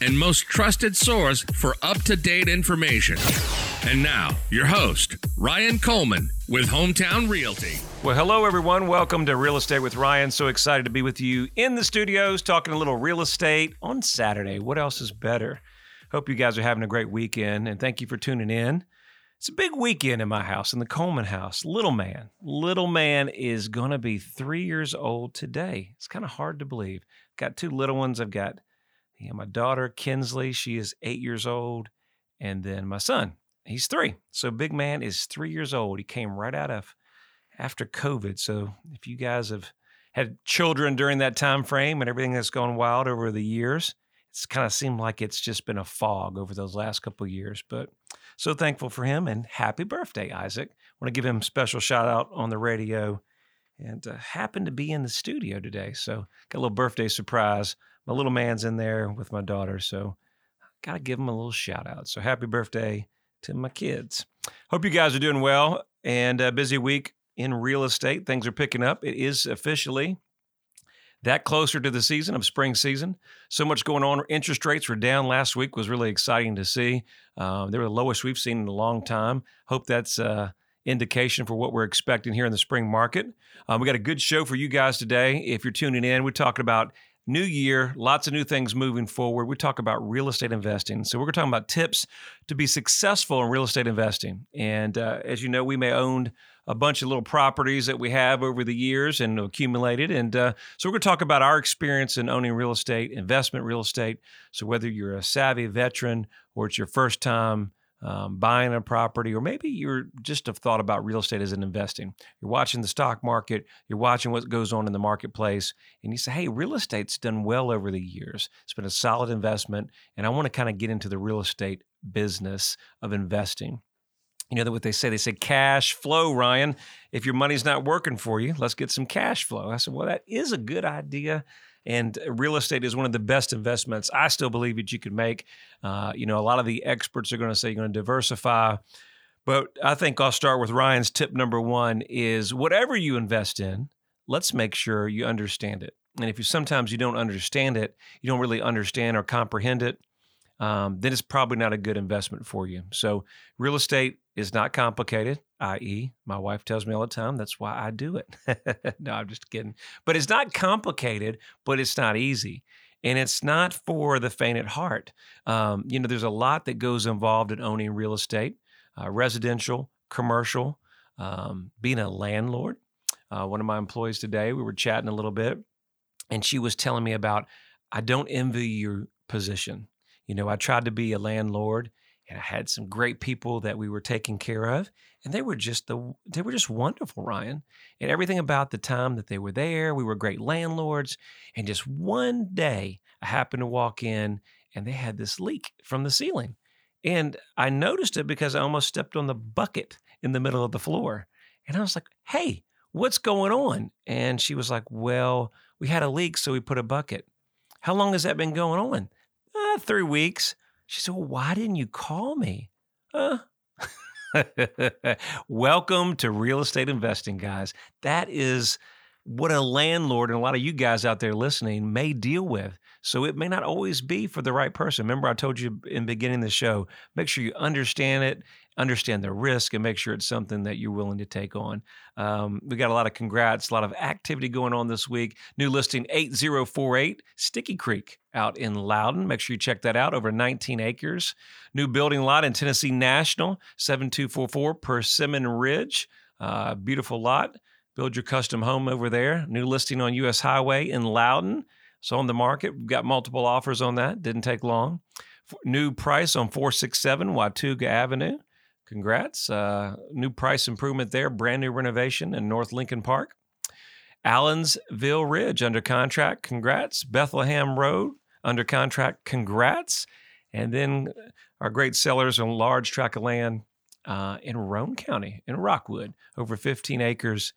and most trusted source for up to date information. And now, your host, Ryan Coleman with Hometown Realty. Well, hello, everyone. Welcome to Real Estate with Ryan. So excited to be with you in the studios talking a little real estate on Saturday. What else is better? Hope you guys are having a great weekend and thank you for tuning in. It's a big weekend in my house, in the Coleman house. Little man, little man is going to be three years old today. It's kind of hard to believe. Got two little ones. I've got know, my daughter, Kinsley, she is eight years old. And then my son, he's three. So big man is three years old. He came right out of after COVID. So if you guys have had children during that time frame and everything that's gone wild over the years, it's kind of seemed like it's just been a fog over those last couple years. But so thankful for him and happy birthday, Isaac. I want to give him a special shout out on the radio and uh, happened to be in the studio today. So got a little birthday surprise. My little man's in there with my daughter. So I got to give him a little shout out. So happy birthday to my kids. Hope you guys are doing well and a busy week in real estate. Things are picking up. It is officially that closer to the season of spring season. So much going on. Interest rates were down last week. Was really exciting to see. Uh, they were the lowest we've seen in a long time. Hope that's uh, indication for what we're expecting here in the spring market. Um, we got a good show for you guys today. If you're tuning in, we're talking about new year, lots of new things moving forward. We talk about real estate investing. So, we're talking about tips to be successful in real estate investing. And uh, as you know, we may own a bunch of little properties that we have over the years and accumulated. And uh, so, we're going to talk about our experience in owning real estate, investment real estate. So, whether you're a savvy veteran or it's your first time, um, buying a property, or maybe you're just have thought about real estate as an investing. You're watching the stock market, you're watching what goes on in the marketplace, and you say, hey, real estate's done well over the years. It's been a solid investment, and I want to kind of get into the real estate business of investing. You know what they say? They say cash flow, Ryan. If your money's not working for you, let's get some cash flow. I said, well, that is a good idea. And real estate is one of the best investments I still believe that you could make. Uh, you know, a lot of the experts are going to say you're going to diversify. But I think I'll start with Ryan's tip number one is whatever you invest in, let's make sure you understand it. And if you sometimes you don't understand it, you don't really understand or comprehend it, um, then it's probably not a good investment for you. So, real estate is not complicated, i.e., my wife tells me all the time, that's why I do it. no, I'm just kidding. But it's not complicated, but it's not easy. And it's not for the faint at heart. Um, you know, there's a lot that goes involved in owning real estate, uh, residential, commercial, um, being a landlord. Uh, one of my employees today, we were chatting a little bit, and she was telling me about, I don't envy your position you know, I tried to be a landlord and I had some great people that we were taking care of and they were just the they were just wonderful, Ryan. And everything about the time that they were there, we were great landlords and just one day I happened to walk in and they had this leak from the ceiling. And I noticed it because I almost stepped on the bucket in the middle of the floor. And I was like, "Hey, what's going on?" And she was like, "Well, we had a leak, so we put a bucket." How long has that been going on? Three weeks. She said, well, why didn't you call me? Uh. Welcome to real estate investing, guys. That is what a landlord and a lot of you guys out there listening may deal with. So it may not always be for the right person. Remember, I told you in beginning the show, make sure you understand it, understand the risk, and make sure it's something that you're willing to take on. Um, we got a lot of congrats, a lot of activity going on this week. New listing 8048 Steekee Creek out in Loudon. Make sure you check that out. Over 19 acres. New building lot in Tennessee National 7244 Persimmon Ridge. Uh, beautiful lot. Build your custom home over there. New listing on US Highway in Loudon. So on the market. We've got multiple offers on that. Didn't take long. New price on 467 Watauga Avenue. Congrats. Uh, new price improvement there. Brand new renovation in North Lincoln Park. Allensville Ridge under contract. Congrats. Bethlehem Road under contract. Congrats. And then our great sellers on large tract of land uh, in Roane County in Rockwood, over 15 acres,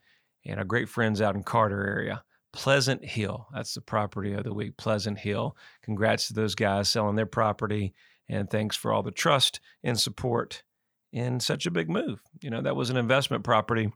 and our great friends out in Carter area Pleasant Hill. That's the property of the week, Pleasant Hill. Congrats to those guys selling their property. And thanks for all the trust and support in such a big move. You know, that was an investment property.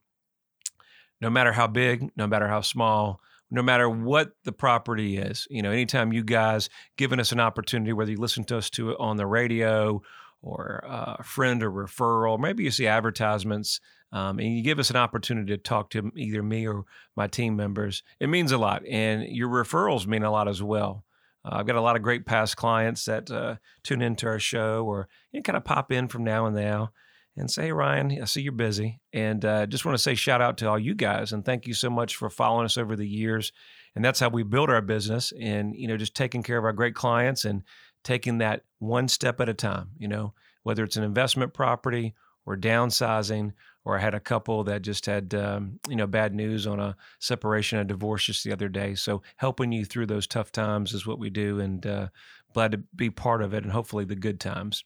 No matter how big, no matter how small, no matter what the property is, you know, anytime you guys giving us an opportunity, whether you listen to us to it on the radio or uh, a friend or referral, maybe you see advertisements um, and you give us an opportunity to talk to either me or my team members, it means a lot. And your referrals mean a lot as well. Uh, I've got a lot of great past clients that uh, tune into our show or you know, kind of pop in from now and now and say, hey, Ryan, I see you're busy. And uh, just want to say shout out to all you guys and thank you so much for following us over the years. And that's how we build our business and, you know, just taking care of our great clients and taking that one step at a time, you know, whether it's an investment property or downsizing or I had a couple that just had um, you know bad news on a separation, a divorce just the other day. So helping you through those tough times is what we do, and uh, glad to be part of it, and hopefully the good times.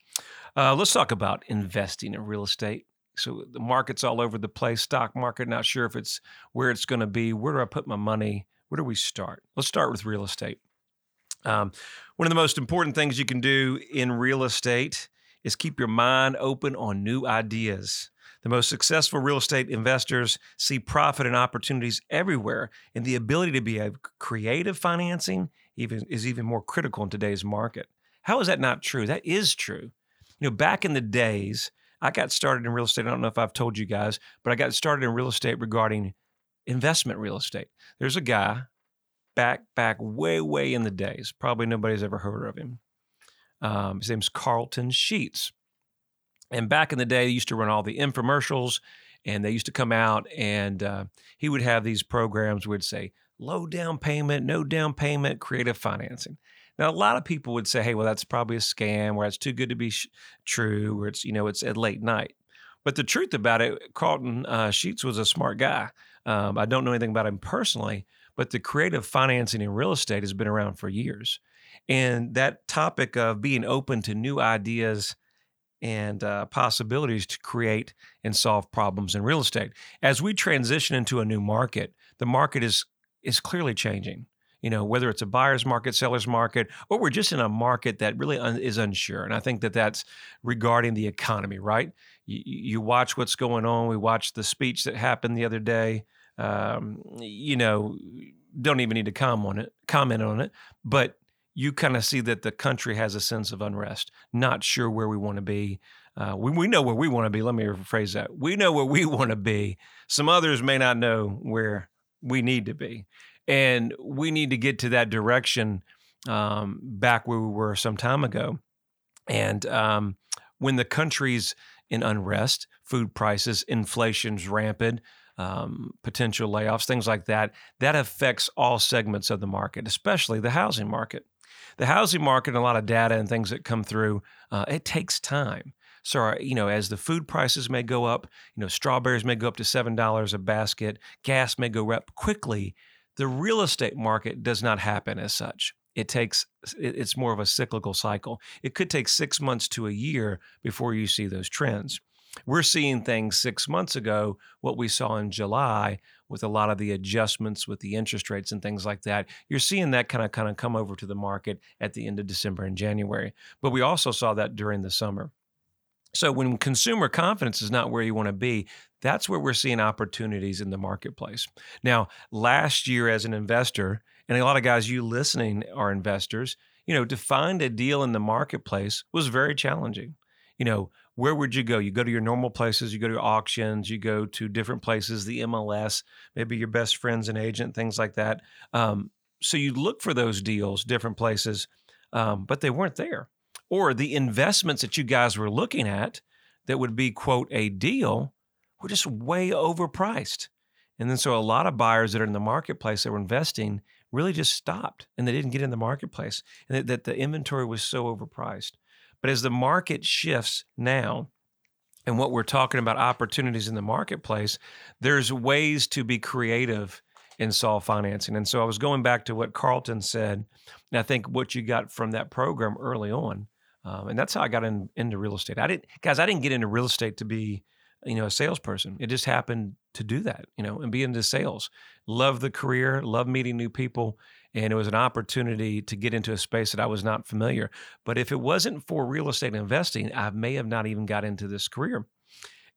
Uh, let's talk about investing in real estate. So the market's all over the place. Stock market, not sure if it's where it's going to be. Where do I put my money? Where do we start? Let's start with real estate. Um, one of the most important things you can do in real estate is keep your mind open on new ideas. The most successful real estate investors see profit and opportunities everywhere, and the ability to be a creative financing even is even more critical in today's market. How is that not true? That is true. You know, back in the days, I got started in real estate. I don't know if I've told you guys, but I got started in real estate regarding investment real estate. There's a guy back back way way in the days. Probably nobody's ever heard of him. Um, his name's Carleton Sheets. And back in the day, they used to run all the infomercials and they used to come out and uh, he would have these programs would say low down payment, no down payment, creative financing. Now, a lot of people would say, hey, well, that's probably a scam or it's too good to be sh- true or it's, you know, it's at late night. But the truth about it, Carleton uh, Sheets was a smart guy. Um, I don't know anything about him personally, but the creative financing in real estate has been around for years. And that topic of being open to new ideas and uh, possibilities to create and solve problems in real estate. As we transition into a new market, the market is is clearly changing. You know, whether it's a buyer's market, seller's market, or we're just in a market that really un- is unsure. And I think that that's regarding the economy, right? You, you watch what's going on. We watched the speech that happened the other day. Um, you know, don't even need to comment on it. Comment on it, but you kind of see that the country has a sense of unrest, not sure where we want to be. Uh, we, we know where we want to be. Let me rephrase that. We know where we want to be. Some others may not know where we need to be. And we need to get to that direction um, back where we were some time ago. And um, when the country's in unrest, food prices, inflation's rampant, um, potential layoffs, things like that, that affects all segments of the market, especially the housing market the housing market and a lot of data and things that come through, uh, it takes time. So, uh, you know, as the food prices may go up, you know, strawberries may go up to $7 a basket, gas may go up quickly. The real estate market does not happen as such. It takes, it's more of a cyclical cycle. It could take six months to a year before you see those trends. We're seeing things six months ago, what we saw in July with a lot of the adjustments with the interest rates and things like that. You're seeing that kind of kind of come over to the market at the end of December and January. But we also saw that during the summer. So when consumer confidence is not where you want to be, that's where we're seeing opportunities in the marketplace. Now, last year as an investor, and a lot of guys you listening are investors, you know, to find a deal in the marketplace was very challenging. You know, where would you go? You go to your normal places, you go to auctions, you go to different places, the MLS, maybe your best friend's an agent, things like that. Um, so you look for those deals, different places, um, but they weren't there. Or the investments that you guys were looking at that would be, quote, a deal were just way overpriced. And then so a lot of buyers that are in the marketplace that were investing really just stopped and they didn't get in the marketplace and that, that the inventory was so overpriced. But as the market shifts now, and what we're talking about opportunities in the marketplace, there's ways to be creative in solve financing. And so I was going back to what Carleton said, and I think what you got from that program early on, um, and that's how I got in, into real estate. I didn't, guys, I didn't get into real estate to be you know, a salesperson. It just happened to do that, you know, and be into sales. Love the career, love meeting new people. And it was an opportunity to get into a space that I was not familiar. But if it wasn't for real estate investing, I may have not even got into this career.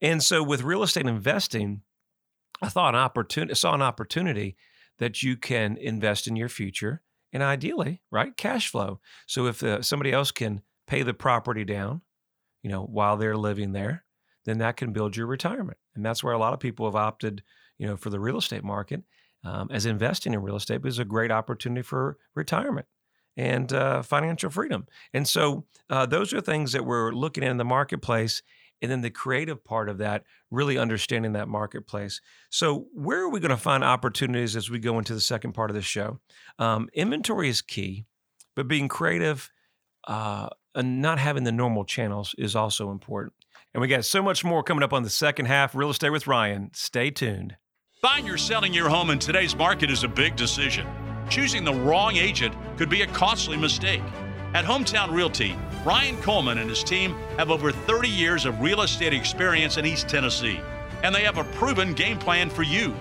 And so with real estate investing, I thought an opportunity saw an opportunity that you can invest in your future and ideally, right, cash flow. So if uh, somebody else can pay the property down, you know, while they're living there, then that can build your retirement. And that's where a lot of people have opted, you know, for the real estate market um, as investing in real estate is a great opportunity for retirement and uh, financial freedom. And so uh, those are things that we're looking at in the marketplace. And then the creative part of that, really understanding that marketplace. So, where are we going to find opportunities as we go into the second part of the show? Um, inventory is key, but being creative uh, and not having the normal channels is also important. And we got so much more coming up on the second half. Real Estate with Ryan. Stay tuned. Buying or selling your home in today's market is a big decision. Choosing the wrong agent could be a costly mistake. At Hometown Realty, Ryan Coleman and his team have over 30 years of real estate experience in East Tennessee, and they have a proven game plan for you.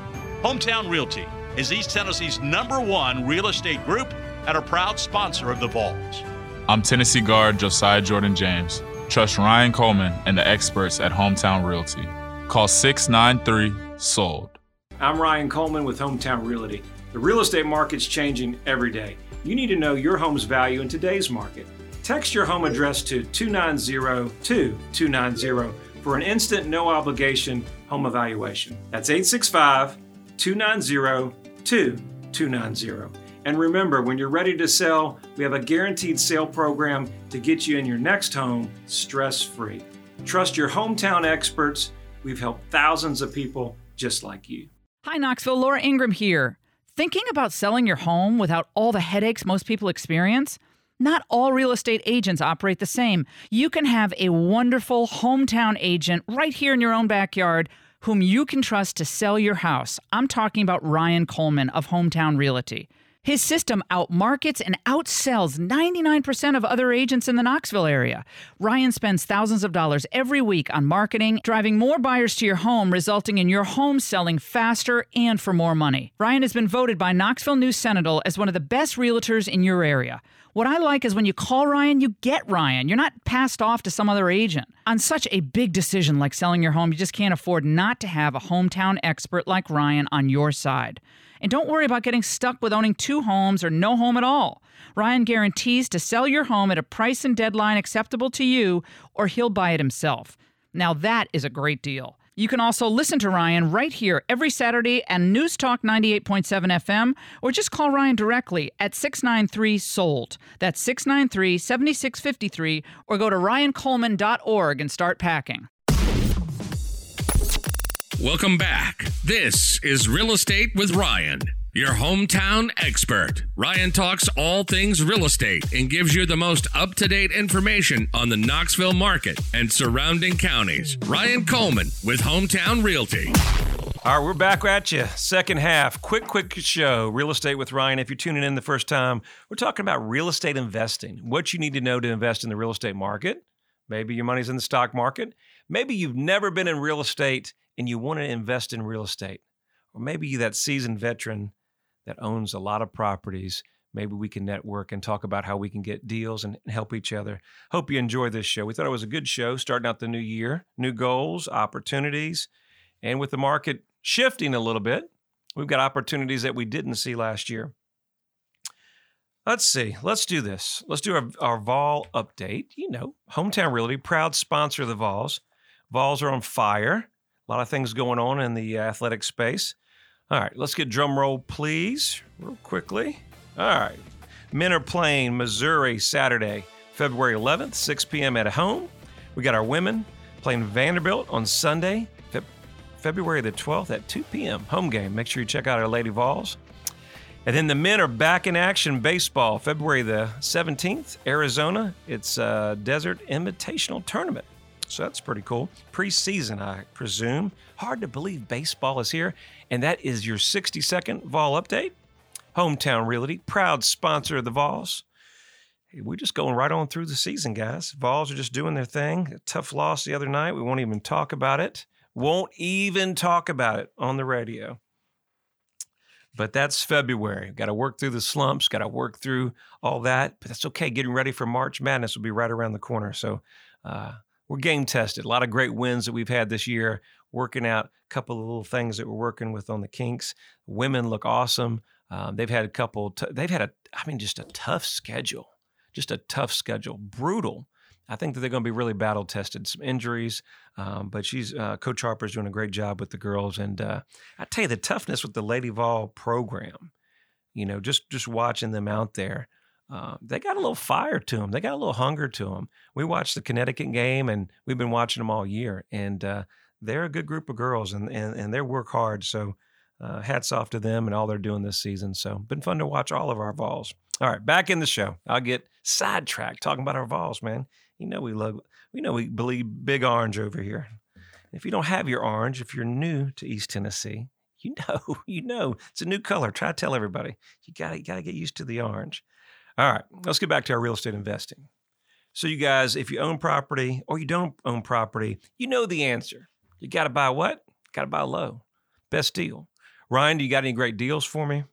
Hometown Realty is East Tennessee's number one real estate group and a proud sponsor of the Vols. I'm Tennessee guard Josiah Jordan James. Trust Ryan Coleman and the experts at Hometown Realty. Call 693 SOLD. I'm Ryan Coleman with Hometown Realty. The real estate market's changing every day. You need to know your home's value in today's market. Text your home address to 290-2290 for an instant no obligation home evaluation. That's 865 290 2290. And remember, when you're ready to sell, we have a guaranteed sale program to get you in your next home stress free. Trust your hometown experts. We've helped thousands of people just like you. Hi, Knoxville. Laura Ingraham here. Thinking about selling your home without all the headaches most people experience? Not all real estate agents operate the same. You can have a wonderful hometown agent right here in your own backyard whom you can trust to sell your house. I'm talking about Ryan Coleman of Hometown Realty. His system outmarkets and outsells 99% of other agents in the Knoxville area. Ryan spends thousands of dollars every week on marketing, driving more buyers to your home, resulting in your home selling faster and for more money. Ryan has been voted by Knoxville News Sentinel as one of the best realtors in your area. What I like is when you call Ryan, you get Ryan. You're not passed off to some other agent. On such a big decision like selling your home, you just can't afford not to have a hometown expert like Ryan on your side. And don't worry about getting stuck with owning two homes or no home at all. Ryan guarantees to sell your home at a price and deadline acceptable to you, or he'll buy it himself. Now, that is a great deal. You can also listen to Ryan right here every Saturday at News Talk 98.7 FM, or just call Ryan directly at 693 SOLD. That's 693 7653, or go to ryancoleman.org and start packing. Welcome back. This is Real Estate with Ryan, your hometown expert. Ryan talks all things real estate and gives you the most up to date information on the Knoxville market and surrounding counties. Ryan Coleman with Hometown Realty. All right, we're back at you. Second half, quick, quick show. Real estate with Ryan. If you're tuning in the first time, we're talking about real estate investing. What you need to know to invest in the real estate market. Maybe your money's in the stock market. Maybe you've never been in real estate and you want to invest in real estate, or maybe you that seasoned veteran that owns a lot of properties. Maybe we can network and talk about how we can get deals and help each other. Hope you enjoy this show. We thought it was a good show starting out the new year, new goals, opportunities, and with the market shifting a little bit, we've got opportunities that we didn't see last year. Let's see. Let's do this. Let's do our, our Vol update. You know, Hometown Realty, proud sponsor of the Vols. Vols are on fire. A lot of things going on in the athletic space. All right, let's get drum roll, please, real quickly. All right. Men are playing Missouri Saturday, February 11th, 6 p.m. at home. We got our women playing Vanderbilt on Sunday, Fe- February the 12th at 2 p.m. Home game. Make sure you check out our Lady Vols. And then the men are back in action baseball, February the 17th, Arizona. It's a Desert Invitational Tournament. So that's pretty cool. Preseason, I presume. Hard to believe baseball is here. And that is your 60 second Vol update. Hometown Realty, proud sponsor of the Vols. Hey, we're just going right on through the season, guys. Vols are just doing their thing. A tough loss the other night. We won't even talk about it. Won't even talk about it on the radio. But that's February. Got to work through the slumps, got to work through all that. But that's okay. Getting ready for March Madness will be right around the corner. So uh, we're game tested. A lot of great wins that we've had this year, working out a couple of little things that we're working with on the kinks. Women look awesome. Um, they've had a couple, t- they've had a, I mean, just a tough schedule, just a tough schedule, brutal. I think that they're going to be really battle tested. Some injuries, um, but she's uh, Coach Harper's doing a great job with the girls, and uh, I tell you the toughness with the Lady Vol program. You know, just just watching them out there, uh, they got a little fire to them. They got a little hunger to them. We watched the Connecticut game, and we've been watching them all year, and uh, they're a good group of girls, and and, and they work hard. So. Uh, hats off to them and all they're doing this season. So, been fun to watch all of our Vols. All right, back in the show. I'll get sidetracked talking about our Vols, man. You know we love, we know we believe big orange over here. If you don't have your orange, if you're new to East Tennessee, you know, you know, it's a new color. Try to tell everybody. You got to got to get used to the orange. All right, let's get back to our real estate investing. So, you guys, if you own property or you don't own property, you know the answer. You got to buy what? Got to buy low. Best deal. Ryan, do you got any great deals for me? Do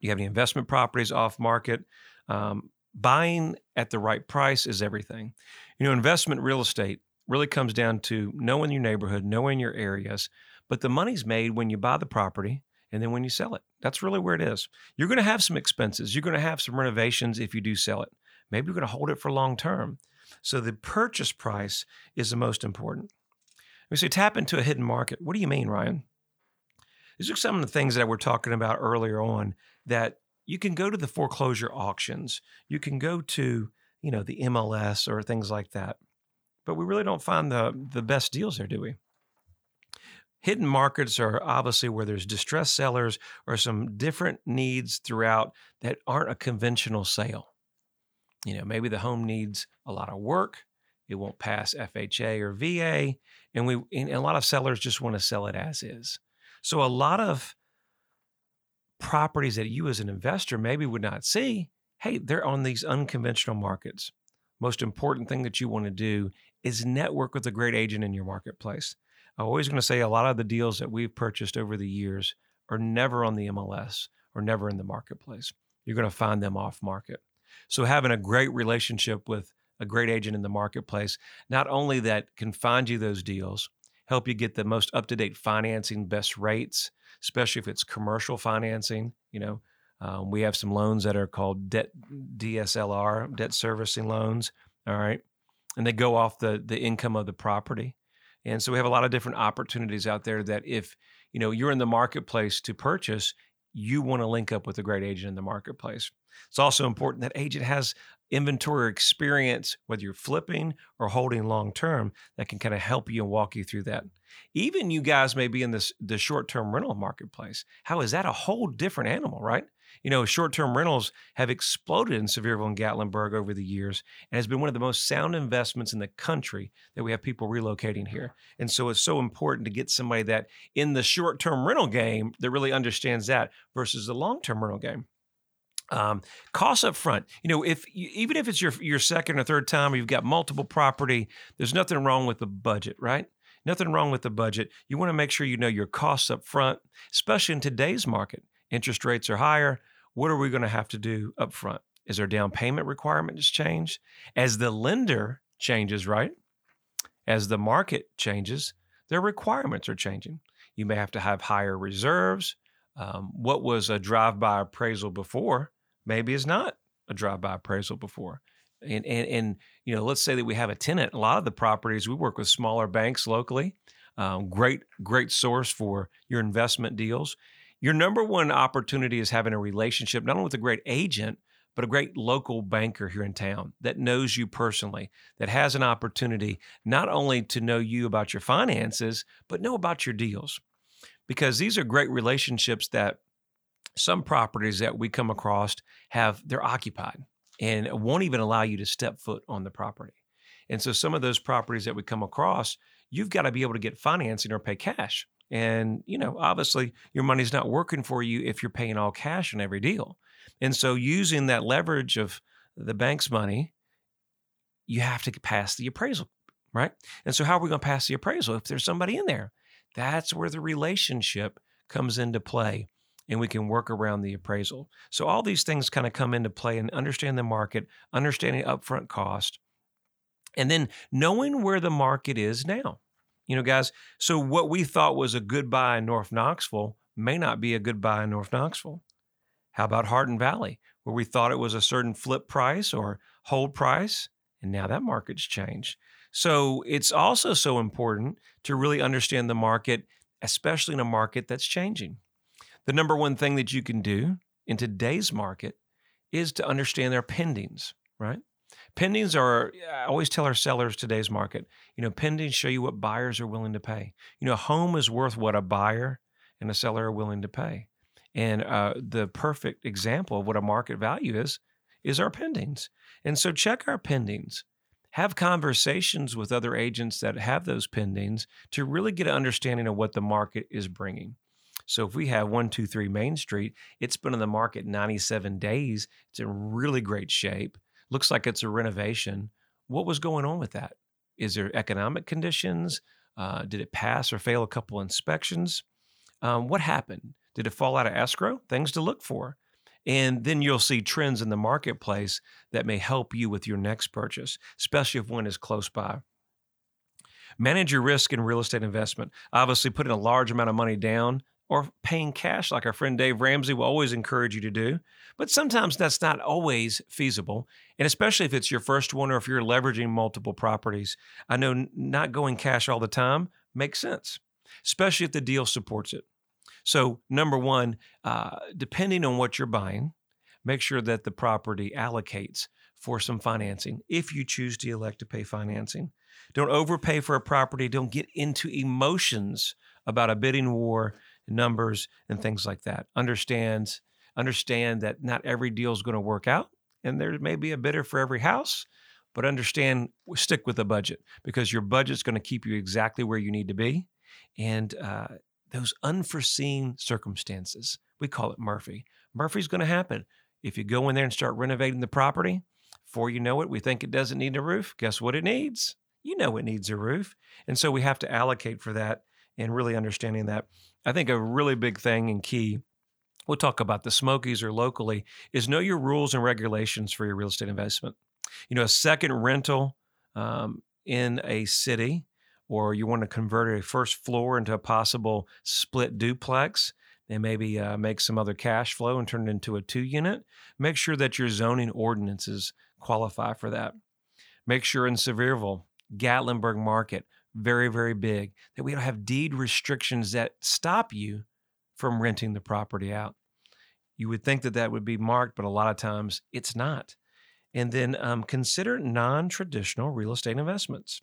you have any investment properties off market? Um, buying at the right price is everything. You know, investment real estate really comes down to knowing your neighborhood, knowing your areas, but the money's made when you buy the property and then when you sell it. That's really where it is. You're going to have some expenses. You're going to have some renovations if you do sell it. Maybe you're going to hold it for long term. So the purchase price is the most important. We say tap into a hidden market. What do you mean, Ryan? These are some of the things that we're talking about earlier on that you can go to the foreclosure auctions. You can go to, you know, the MLS or things like that. But we really don't find the the best deals there, do we? Hidden markets are obviously where there's distressed sellers or some different needs throughout that aren't a conventional sale. You know, maybe the home needs a lot of work, it won't pass FHA or VA, and we and a lot of sellers just want to sell it as is. So a lot of properties that you as an investor maybe would not see, hey, they're on these unconventional markets. Most important thing that you want to do is network with a great agent in your marketplace. I'm always going to say a lot of the deals that we've purchased over the years are never on the MLS or never in the marketplace. You're going to find them off market. So having a great relationship with a great agent in the marketplace, not only that can find you those deals, help you get the most up to date financing, best rates, especially if it's commercial financing. You know, um, we have some loans that are called debt DSCR, debt servicing loans. All right, and they go off the the income of the property, and so we have a lot of different opportunities out there that if you know you're in the marketplace to purchase, you want to link up with a great agent in the marketplace. It's also important that agent has inventory experience, whether you're flipping or holding long term, that can kind of help you and walk you through that. Even you guys may be in this the short term rental marketplace. How is that a whole different animal, right? You know, short term rentals have exploded in Sevierville and Gatlinburg over the years and has been one of the most sound investments in the country that we have people relocating here. And so it's so important to get somebody that in the short term rental game that really understands that versus the long term rental game. Um, costs up front. You know, if you, even if it's your your second or third time, or you've got multiple property. There's nothing wrong with the budget, right? Nothing wrong with the budget. You want to make sure you know your costs up front, especially in today's market. Interest rates are higher. What are we going to have to do up front? Is our down payment requirement just changed? As the lender changes, right? As the market changes, their requirements are changing. You may have to have higher reserves. Um, what was a drive-by appraisal before maybe is not a drive-by appraisal before. And, and, and you know, let's say that we have a tenant. A lot of the properties we work with smaller banks locally. Um, great, great source for your investment deals. Your number one opportunity is having a relationship not only with a great agent, but a great local banker here in town that knows you personally, that has an opportunity not only to know you about your finances, but know about your deals. Because these are great relationships that some properties that we come across have they're occupied and won't even allow you to step foot on the property. And so some of those properties that we come across, you've got to be able to get financing or pay cash. And, you know, obviously your money's not working for you if you're paying all cash on every deal. And so using that leverage of the bank's money, you have to pass the appraisal right? And so, how are we going to pass the appraisal if there's somebody in there? That's where the relationship comes into play and we can work around the appraisal. So, all these things kind of come into play and understand the market, understanding upfront cost, and then knowing where the market is now. You know, guys, so what we thought was a good buy in North Knoxville may not be a good buy in North Knoxville. How about Hardin Valley, where we thought it was a certain flip price or hold price, and now that market's changed. So it's also so important to really understand the market, especially in a market that's changing. The number one thing that you can do in today's market is to understand their pendings, right? Pendings are, I always tell our sellers today's market, you know, pendings show you what buyers are willing to pay. You know, a home is worth what a buyer and a seller are willing to pay. And uh, the perfect example of what a market value is, is our pendings. And so check our pendings. Have conversations with other agents that have those pendings to really get an understanding of what the market is bringing. So if we have 123 Main Street, it's been in the market 97 days. It's in really great shape. Looks like it's a renovation. What was going on with that? Is there economic conditions? Uh, did it pass or fail a couple inspections? Um, what happened? Did it fall out of escrow? Things to look for. And then you'll see trends in the marketplace that may help you with your next purchase, especially if one is close by. Manage your risk in real estate investment. Obviously, putting a large amount of money down or paying cash, like our friend Dave Ramsey will always encourage you to do. But sometimes that's not always feasible. And especially if it's your first one or if you're leveraging multiple properties. I know not going cash all the time makes sense, especially if the deal supports it. So, number one, uh, depending on what you're buying, make sure that the property allocates for some financing if you choose to elect to pay financing. Don't overpay for a property. Don't get into emotions about a bidding war, numbers, and things like that. Understand, understand that not every deal is going to work out, and there may be a bidder for every house. But understand, stick with the budget because your budget's going to keep you exactly where you need to be. And uh, those unforeseen circumstances. We call it Murphy. Murphy's going to happen. If you go in there and start renovating the property, before you know it, we think it doesn't need a roof. Guess what it needs? You know it needs a roof. And so we have to allocate for that and really understanding that. I think a really big thing and key, we'll talk about the Smokies or locally, is know your rules and regulations for your real estate investment. You know, a second rental um, in a city or you want to convert a first floor into a possible split duplex and maybe uh, make some other cash flow and turn it into a two unit, make sure that your zoning ordinances qualify for that. Make sure in Sevierville, Gatlinburg market, very, very big, that we don't have deed restrictions that stop you from renting the property out. You would think that that would be marked, but a lot of times it's not. And then um, consider non traditional real estate investments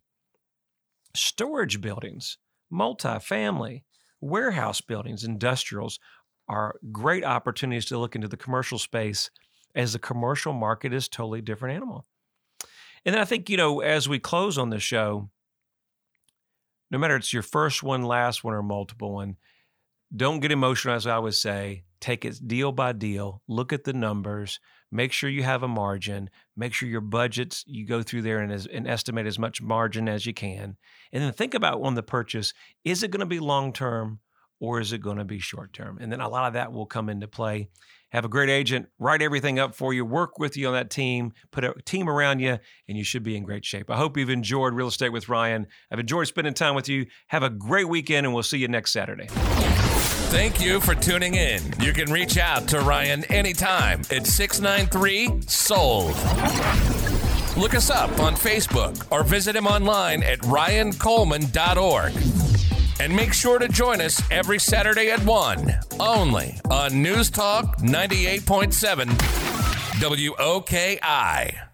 storage buildings, multifamily, warehouse buildings, industrials are great opportunities to look into the commercial space as the commercial market is totally different animal. And I think, you know, as we close on the show, no matter it's your first one, last one, or multiple one, don't get emotional, as I would say. Take it deal by deal, look at the numbers, make sure you have a margin, make sure your budgets, you go through there and, as, and estimate as much margin as you can. And then think about on the purchase is it going to be long term or is it going to be short term? And then a lot of that will come into play. Have a great agent, write everything up for you, work with you on that team, put a team around you, and you should be in great shape. I hope you've enjoyed Real Estate with Ryan. I've enjoyed spending time with you. Have a great weekend, and we'll see you next Saturday. Thank you for tuning in. You can reach out to Ryan anytime at 693 Sold. Look us up on Facebook or visit him online at ryancoleman.org. And make sure to join us every Saturday at 1, only on News Talk 98.7 WOKI.